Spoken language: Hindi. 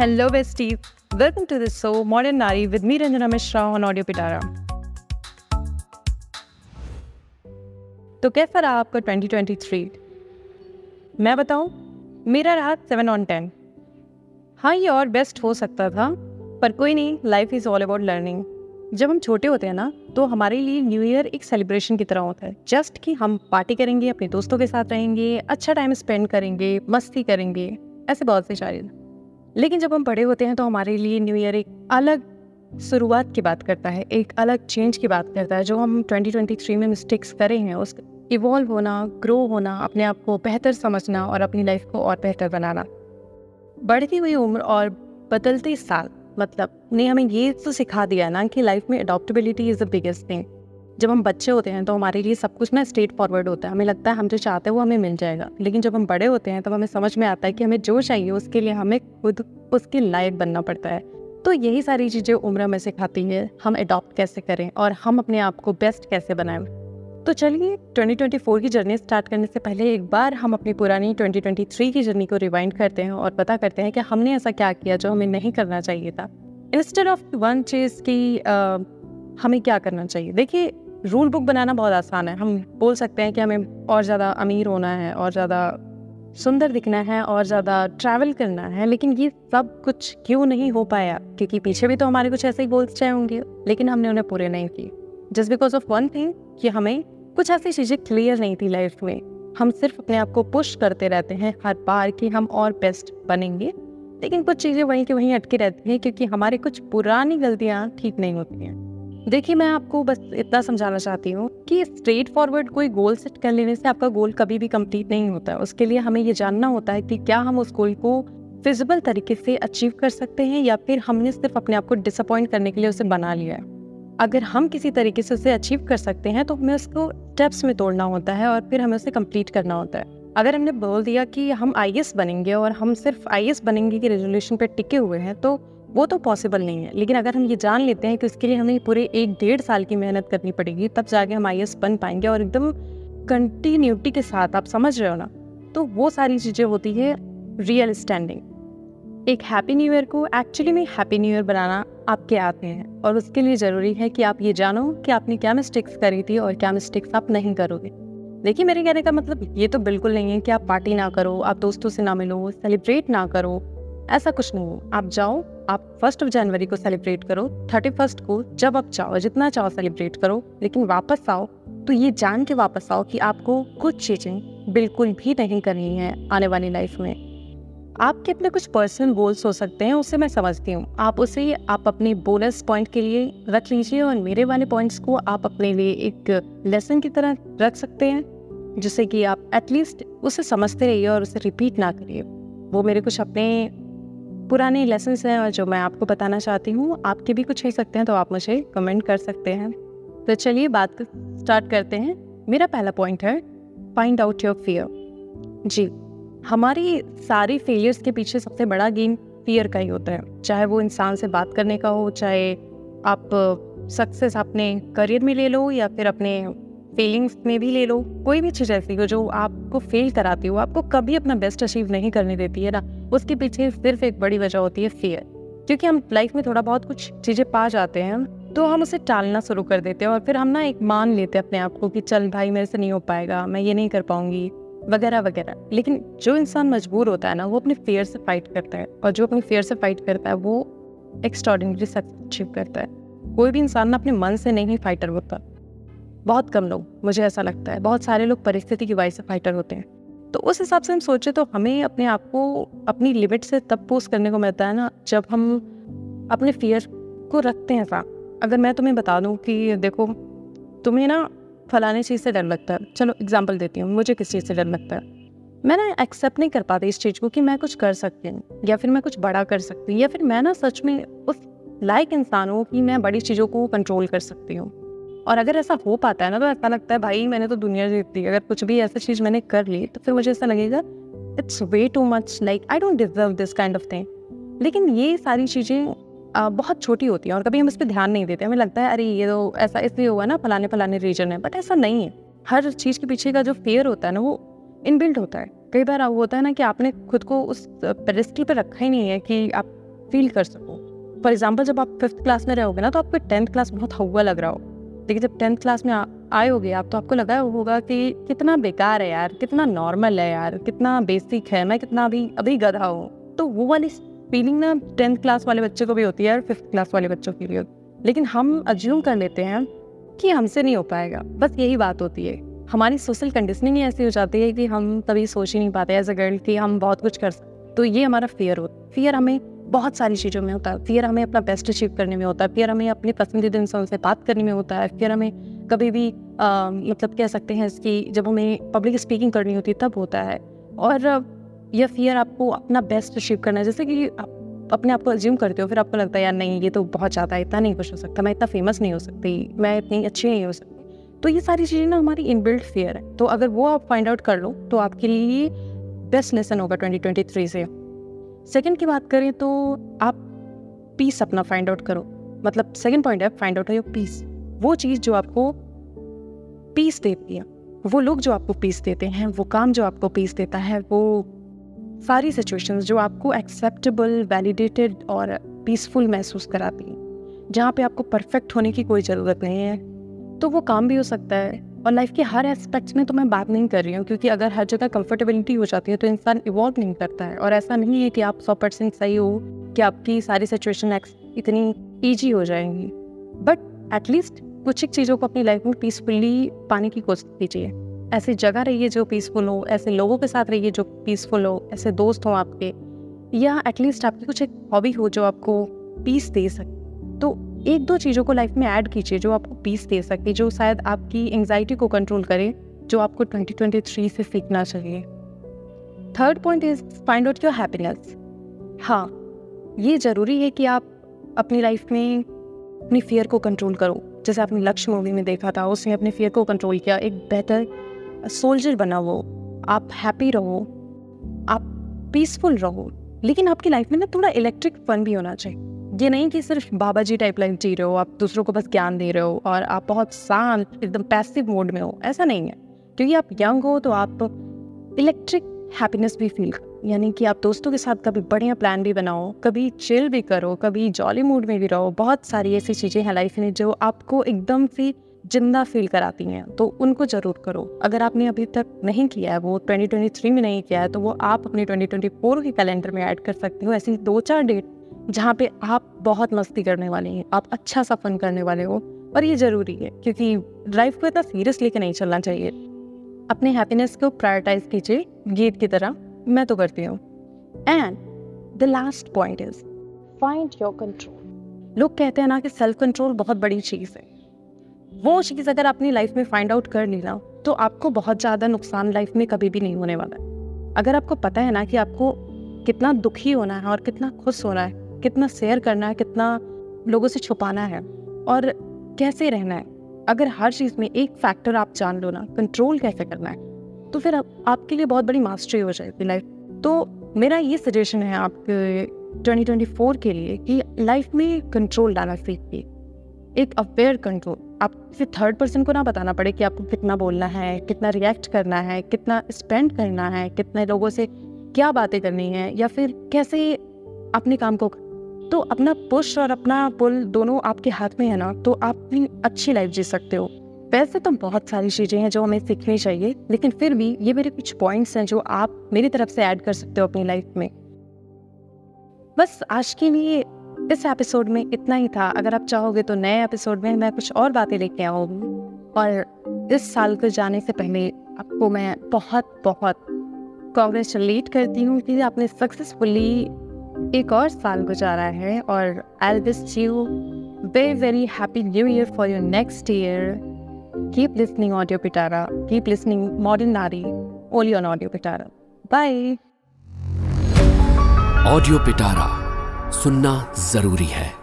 Hello, besties. Welcome to the show Modern Nari with me, Ranjana Mishra on Audio Pitara. तो कैसा रहा आपका 2023? मैं बताऊँ, मेरा रहा सेवन ऑन टेन हाँ ये और बेस्ट हो सकता था पर कोई नहीं life is all about learning जब हम छोटे होते हैं ना तो हमारे लिए न्यू ईयर एक सेलिब्रेशन की तरह होता है जस्ट कि हम पार्टी करेंगे अपने दोस्तों के साथ रहेंगे अच्छा टाइम स्पेंड करेंगे मस्ती करेंगे ऐसे बहुत से शायद लेकिन जब हम बड़े होते हैं तो हमारे लिए न्यू ईयर एक अलग शुरुआत की बात करता है, एक अलग चेंज की बात करता है, जो हम 2023 में मिस्टेक्स करे हैं, उस इवॉल्व होना ग्रो होना, अपने आप को बेहतर समझना और अपनी लाइफ को और बेहतर बनाना। बढ़ती हुई उम्र और बदलते साल मतलब ने हमें ये तो सिखा दिया ना कि लाइफ में adaptability is the biggest thing जब हम बच्चे होते हैं तो हमारे लिए सब कुछ ना स्ट्रेट फॉरवर्ड होता है। हमें लगता है हम जो चाहते हैं वो हमें मिल जाएगा। लेकिन जब हम बड़े होते हैं तब तो हमें समझ में आता है कि हमें जो चाहिए उसके लिए हमें खुद उसके लायक बनना पड़ता है। तो यही सारी चीज़ें उम्र में सिखाती है, हम अडॉप्ट कैसे करें और हम अपने आप को बेस्ट कैसे बनाएँ। तो चलिए 2024 की जर्नी स्टार्ट करने से पहले एक बार हम अपनी पुरानी 2023 की जर्नी को रिवाइंड करते हैं और पता करते हैं कि हमने ऐसा क्या किया जो हमें नहीं करना चाहिए था। इंस्टेड ऑफ़ वन चीज़ की हमें क्या करना चाहिए? देखिए रूल बुक बनाना बहुत आसान है। हम बोल सकते हैं कि हमें और ज़्यादा अमीर होना है, और ज़्यादा सुंदर दिखना है, और ज़्यादा ट्रैवल करना है, लेकिन ये सब कुछ क्यों नहीं हो पाया? क्योंकि पीछे भी तो हमारे कुछ ऐसे ही गोल्स चाहे होंगे, लेकिन हमने उन्हें पूरे नहीं किए। Just because of one thing कि हमें कुछ ऐसी चीज़ें क्लियर नहीं थी लाइफ में। हम सिर्फ़ अपने आप को पुश करते रहते हैं हर बार कि हम और बेस्ट बनेंगे। लेकिन कुछ चीज़ें वहीं की वहीं अटकी रहती हैं, क्योंकि हमारी कुछ पुरानी गलतियाँ ठीक नहीं होती हैं। देखिए, मैं आपको बस इतना समझाना चाहती हूँ कि स्ट्रेट फॉरवर्ड कोई गोल सेट कर लेने से आपका गोल कभी भी कंप्लीट नहीं होता। है उसके लिए हमें ये जानना होता है कि क्या हम उस गोल को फिजिबल तरीके से अचीव कर सकते हैं या फिर हमने सिर्फ़ अपने आप को डिसअपॉइंट करने के लिए उसे बना लिया है। अगर हम किसी तरीके से उसे अचीव कर सकते हैं तो हमें उसको स्टेप्स में तोड़ना होता है और फिर हमें उसे कंप्लीट करना होता है। अगर हमने बोल दिया कि हम आईएएस बनेंगे और हम सिर्फ़ आईएएस बनेंगे की रेजोल्यूशन पर टिके हुए हैं तो वो तो पॉसिबल नहीं है। लेकिन अगर हम ये जान लेते हैं कि उसके लिए हमें पूरे एक डेढ़ साल की मेहनत करनी पड़ेगी, तब जाके हम आई बन पाएँगे और एकदम कंटिन्यूटी के साथ, आप समझ रहे हो ना? तो वो सारी चीज़ें होती है रियल स्टैंडिंग एक हैप्पी न्यू ईयर को एक्चुअली में हैप्पी न्यू ईयर बनाना आपके आते हैं और उसके लिए ज़रूरी है कि आप ये जानो कि आपने क्या मिस्टेक्स करी थी और क्या मिस्टेक्स आप नहीं करोगे। देखिए, मेरे कहने का मतलब ये तो बिल्कुल नहीं है कि आप पार्टी ना करो, आप दोस्तों से ना मिलो सेलिब्रेट ना करो, ऐसा कुछ नहीं है। आप जाओ आप फ़र्स्ट ऑफ़ जनवरी को सेलिब्रेट करो, थर्टी फ़र्स्ट को जब आप चाहो, जितना चाहो सेलिब्रेट करो, लेकिन वापस आओ तो ये जान के वापस आओ कि आपको कुछ चीज़ें बिल्कुल भी नहीं करनी है आने वाली लाइफ में। आपके अपने कुछ पर्सनल गोल्स हो सकते हैं, उसे मैं समझती हूँ। आप उसे, आप अपने बोनस पॉइंट के लिए रख लीजिए और मेरे वाले पॉइंट्स को आप अपने लिए एक लेसन की तरह रख सकते हैं, जिससे कि आप एटलीस्ट उसे समझते रहिए और उसे रिपीट ना करिए। वो मेरे कुछ अपने पुराने लेसन हैं और जो मैं आपको बताना चाहती हूँ, आपके भी कुछ हो सकते हैं तो आप मुझे कमेंट कर सकते हैं। तो चलिए बात स्टार्ट करते हैं। मेरा पहला पॉइंट है फाइंड आउट योर फियर जी, हमारी सारी फेलियर्स के पीछे सबसे बड़ा गेम फियर का ही होता है। चाहे वो इंसान से बात करने का हो, चाहे आप सक्सेस अपने करियर में ले लो या फिर अपने फीलिंग्स में भी ले लो, कोई भी चीज़ ऐसी हो जो आपको फेल कराती हो, आपको कभी अपना बेस्ट अचीव नहीं करने देती है ना, उसके पीछे सिर्फ़ एक बड़ी वजह होती है फियर क्योंकि हम लाइफ में थोड़ा बहुत कुछ चीज़ें पा जाते हैं तो हम उसे टालना शुरू कर देते हैं और फिर हम ना एक मान लेते हैं अपने आप को कि चल भाई, मेरे से नहीं हो पाएगा, मैं ये नहीं कर पाऊँगी, वगैरह वगैरह। लेकिन जो इंसान मजबूर होता है ना, वो अपने फेयर से फाइट करता है और जो अपने फेयर से फाइट करता है, वो एक्स्ट्रॉर्डिनरी सक्सेस अचीव करता है। कोई भी इंसान ना अपने मन से नहीं फाइटर होता। बहुत कम लोग, मुझे ऐसा लगता है। बहुत सारे लोग परिस्थिति की वजह से फाइटर होते हैं। तो उस हिसाब से हम सोचे तो हमें अपने आप को, अपनी लिमिट से तब पोस्ट करने को मिलता है ना, जब हम अपने फियर को रखते हैं साथ। अगर मैं तुम्हें बता दूँ कि देखो, तुम्हें ना फलाने चीज़ से डर लगता है। चलो एग्ज़ाम्पल देती हूँ, मुझे किस चीज़ से डर लगता है? मैं ना एक्सेप्ट नहीं कर पाती इस चीज़ को कि मैं कुछ कर सकती हूँ, या फिर मैं कुछ बड़ा कर सकती हूँ, या फिर मैं ना सच में उस लायक इंसान हूँ कि मैं बड़ी चीज़ों को कंट्रोल कर सकती हूँ। और अगर ऐसा हो पाता है ना तो ऐसा लगता है, भाई, मैंने तो दुनिया जीत दी अगर कुछ भी ऐसा चीज़ मैंने कर ली तो फिर मुझे ऐसा लगेगा it's way too much like I don't deserve this kind of thing लेकिन ये सारी चीज़ें बहुत छोटी होती हैं और कभी हम इस पर ध्यान नहीं देते। हमें लगता है, अरे, ये तो ऐसा इसलिए हुआ ना फलाने फलाने रीजन है। बट ऐसा नहीं है। हर चीज़ के पीछे का जो फेयर होता है ना, वो इनबिल्ट होता है। कई बार वो होता है ना कि आपने खुद को उस पेरिस्टल पर रखा ही नहीं है कि आप फील कर सको। फॉर एग्ज़ाम्पल जब आप फिफ्थ क्लास में रहोगे ना तो आपको टेंथ क्लास बहुत हवा लग रहा हो। लेकिन जब टेंथ क्लास में आए होगे आप तो आपको लगा होगा कि कितना बेकार है यार, कितना नॉर्मल है यार, कितना बेसिक है, मैं कितना अभी अभी गधा हूँ। तो वो वाली फीलिंग ना टेंथ क्लास वाले बच्चे को भी होती है और फिफ्थ क्लास वाले बच्चों की भी होती लेकिन हम अज्यूम कर लेते हैं कि हमसे नहीं हो पाएगा। बस यही बात होती है। हमारी सोशल कंडीशनिंग ही ऐसी हो जाती है कि हम कभी सोच ही नहीं पाते एज अ गर्ल कि हम बहुत कुछ कर सकते तो ये हमारा फियर होता है फियर हमें बहुत सारी चीज़ों में होता है। फियर हमें अपना बेस्ट अचीव करने में होता है। फियर हमें अपने पसंदीदा इंसान से बात करने में होता है। फिर हमें कभी भी आ, मतलब कह सकते हैं इसकी जब हमें पब्लिक स्पीकिंग करनी होती है तब होता है। और यह फियर आपको अपना बेस्ट अचीव करना है। जैसे कि आप अपने आप को अज्यूम करते हो फिर आपको लगता है यार नहीं ये तो बहुत ज़्यादा है इतना नहीं कुछ हो सकता मैं इतना फ़ेमस नहीं हो सकती मैं इतनी अच्छी नहीं हो सकती। तो ये सारी चीज़ें ना हमारी इनबिल्ट फियर है। तो अगर वो आप फाइंड आउट कर लो तो आपके लिए बेस्ट लेसन होगा 2023 से। सेकंड की बात करें तो आप पीस अपना फाइंड आउट करो। मतलब सेकंड पॉइंट है फाइंड आउट योर पीस वो चीज़ जो आपको पीस देती है, वो लोग जो आपको पीस देते हैं, वो काम जो आपको पीस देता है, वो सारी सिचुएशंस जो आपको एक्सेप्टेबल वैलिडेटेड और पीसफुल महसूस कराती हैं। जहाँ पे आपको परफेक्ट होने की कोई ज़रूरत नहीं है तो वो काम भी हो सकता है। और लाइफ के हर एस्पेक्ट्स में तो मैं बात नहीं कर रही हूँ, क्योंकि अगर हर जगह कंफर्टेबिलिटी हो जाती है तो इंसान इवॉल्व नहीं करता है। और ऐसा नहीं है कि आप सौ परसेंट सही हो, कि आपकी सारी सिचुएशन इतनी ईजी हो जाएँगी। बट एटलीस्ट कुछ एक चीज़ों को अपनी लाइफ में पीसफुली पाने की कोशिश कीजिए। ऐसी जगह रहिए जो पीसफुल हो, ऐसे लोगों के साथ रहिए जो पीसफुल हो, ऐसे दोस्त हों आपके, या एटलीस्ट आपकी कुछ एक हॉबी हो जो आपको पीस दे सके। एक दो चीज़ों को लाइफ में ऐड कीजिए जो आपको पीस दे सके, जो शायद आपकी एंगजाइटी को कंट्रोल करे, जो आपको 2023 से सीखना चाहिए। Third point is find out your happiness हाँ ये ज़रूरी है कि आप अपनी लाइफ में अपनी फियर को कंट्रोल करो। जैसे आपने लक्ष्य मूवी में देखा था, उसने अपने फियर को कंट्रोल किया। एक बेहतर सोल्जर बना वो। आप हैप्पी रहो। आप पीसफुल रहो। लेकिन आपकी लाइफ में ना थोड़ा इलेक्ट्रिक फन भी होना चाहिए। ये नहीं कि सिर्फ़ बाबा जी टाइप लाइफ जी रहे हो, आप दूसरों को बस ज्ञान दे रहे हो और आप बहुत शांत, एकदम पैसिव मोड में हो, ऐसा नहीं है। क्योंकि आप यंग हो तो आप इलेक्ट्रिक हैप्पीनेस भी फील यानी कि आप दोस्तों के साथ कभी बढ़िया प्लान भी बनाओ, कभी चिल भी करो, कभी जॉली मूड में भी रहो, बहुत सारी ऐसी चीज़ें हैं लाइफ में जो आपको एकदम से ज़िंदा फील कराती हैं तो उनको ज़रूर करो। अगर आपने अभी तक नहीं किया है, वो 2023 में नहीं किया है तो वो आप अपने 2024 के कैलेंडर में ऐड कर सकते हो, ऐसी दो चार डेट जहाँ पे आप बहुत मस्ती करने वाले हैं, आप अच्छा सा फन करने वाले हो, और ये ज़रूरी है, क्योंकि लाइफ को इतना सीरियस लेके नहीं चलना चाहिए। अपने हैप्पीनेस को प्रायोरिटाइज कीजिए, गीत की तरह, मैं तो करती हूँ। And the last point is find your control लोग कहते हैं ना कि सेल्फ कंट्रोल बहुत बड़ी चीज़ है। वो चीज़ अगर अपनी लाइफ में फाइंड आउट कर ली ना तो आपको बहुत ज़्यादा नुकसान लाइफ में कभी भी नहीं होने वाला। है अगर आपको पता है ना कि आपको कितना दुखी होना है और कितना खुश होना है कितना शेयर करना है कितना लोगों से छुपाना है और कैसे रहना है। अगर हर चीज़ में एक फैक्टर आप जान लो ना कंट्रोल कैसे करना है तो फिर आप, आपके लिए बहुत बड़ी मास्टरी हो जाएगी लाइफ तो मेरा ये सजेशन है आपके 2024 के लिए कि लाइफ में कंट्रोल डालना सीखिए। एक अवेयर कंट्रोल आप किसी थर्ड पर्सन को ना बताना पड़े कि आपको कितना बोलना है कितना रिएक्ट करना है कितना स्पेंड करना है कितने लोगों से क्या बातें करनी है या फिर कैसे अपने काम को तो अपना पुश और अपना पुल दोनों आपके हाथ में है ना तो आप अच्छी लाइफ जी सकते हो। वैसे तो बहुत सारी चीज़ें हैं जो हमें सीखनी चाहिए, लेकिन फिर भी ये मेरे कुछ पॉइंट्स हैं जो आप मेरी तरफ़ से ऐड कर सकते हो अपनी लाइफ में। बस आज के लिए इस एपिसोड में इतना ही था। अगर आप चाहोगे तो नए एपिसोड में मैं कुछ और बातें लेके आऊँगी। और इस साल को जाने से पहले आपको मैं बहुत बहुत कॉन्ग्रेचुलेट करती हूँ कि आपने सक्सेसफुली एक और साल गुजारा है और I wish you very very happy new year for your next year keep listening audio Pitara keep listening modern Nari only on audio Pitara bye audio Pitara सुनना ज़रूरी है।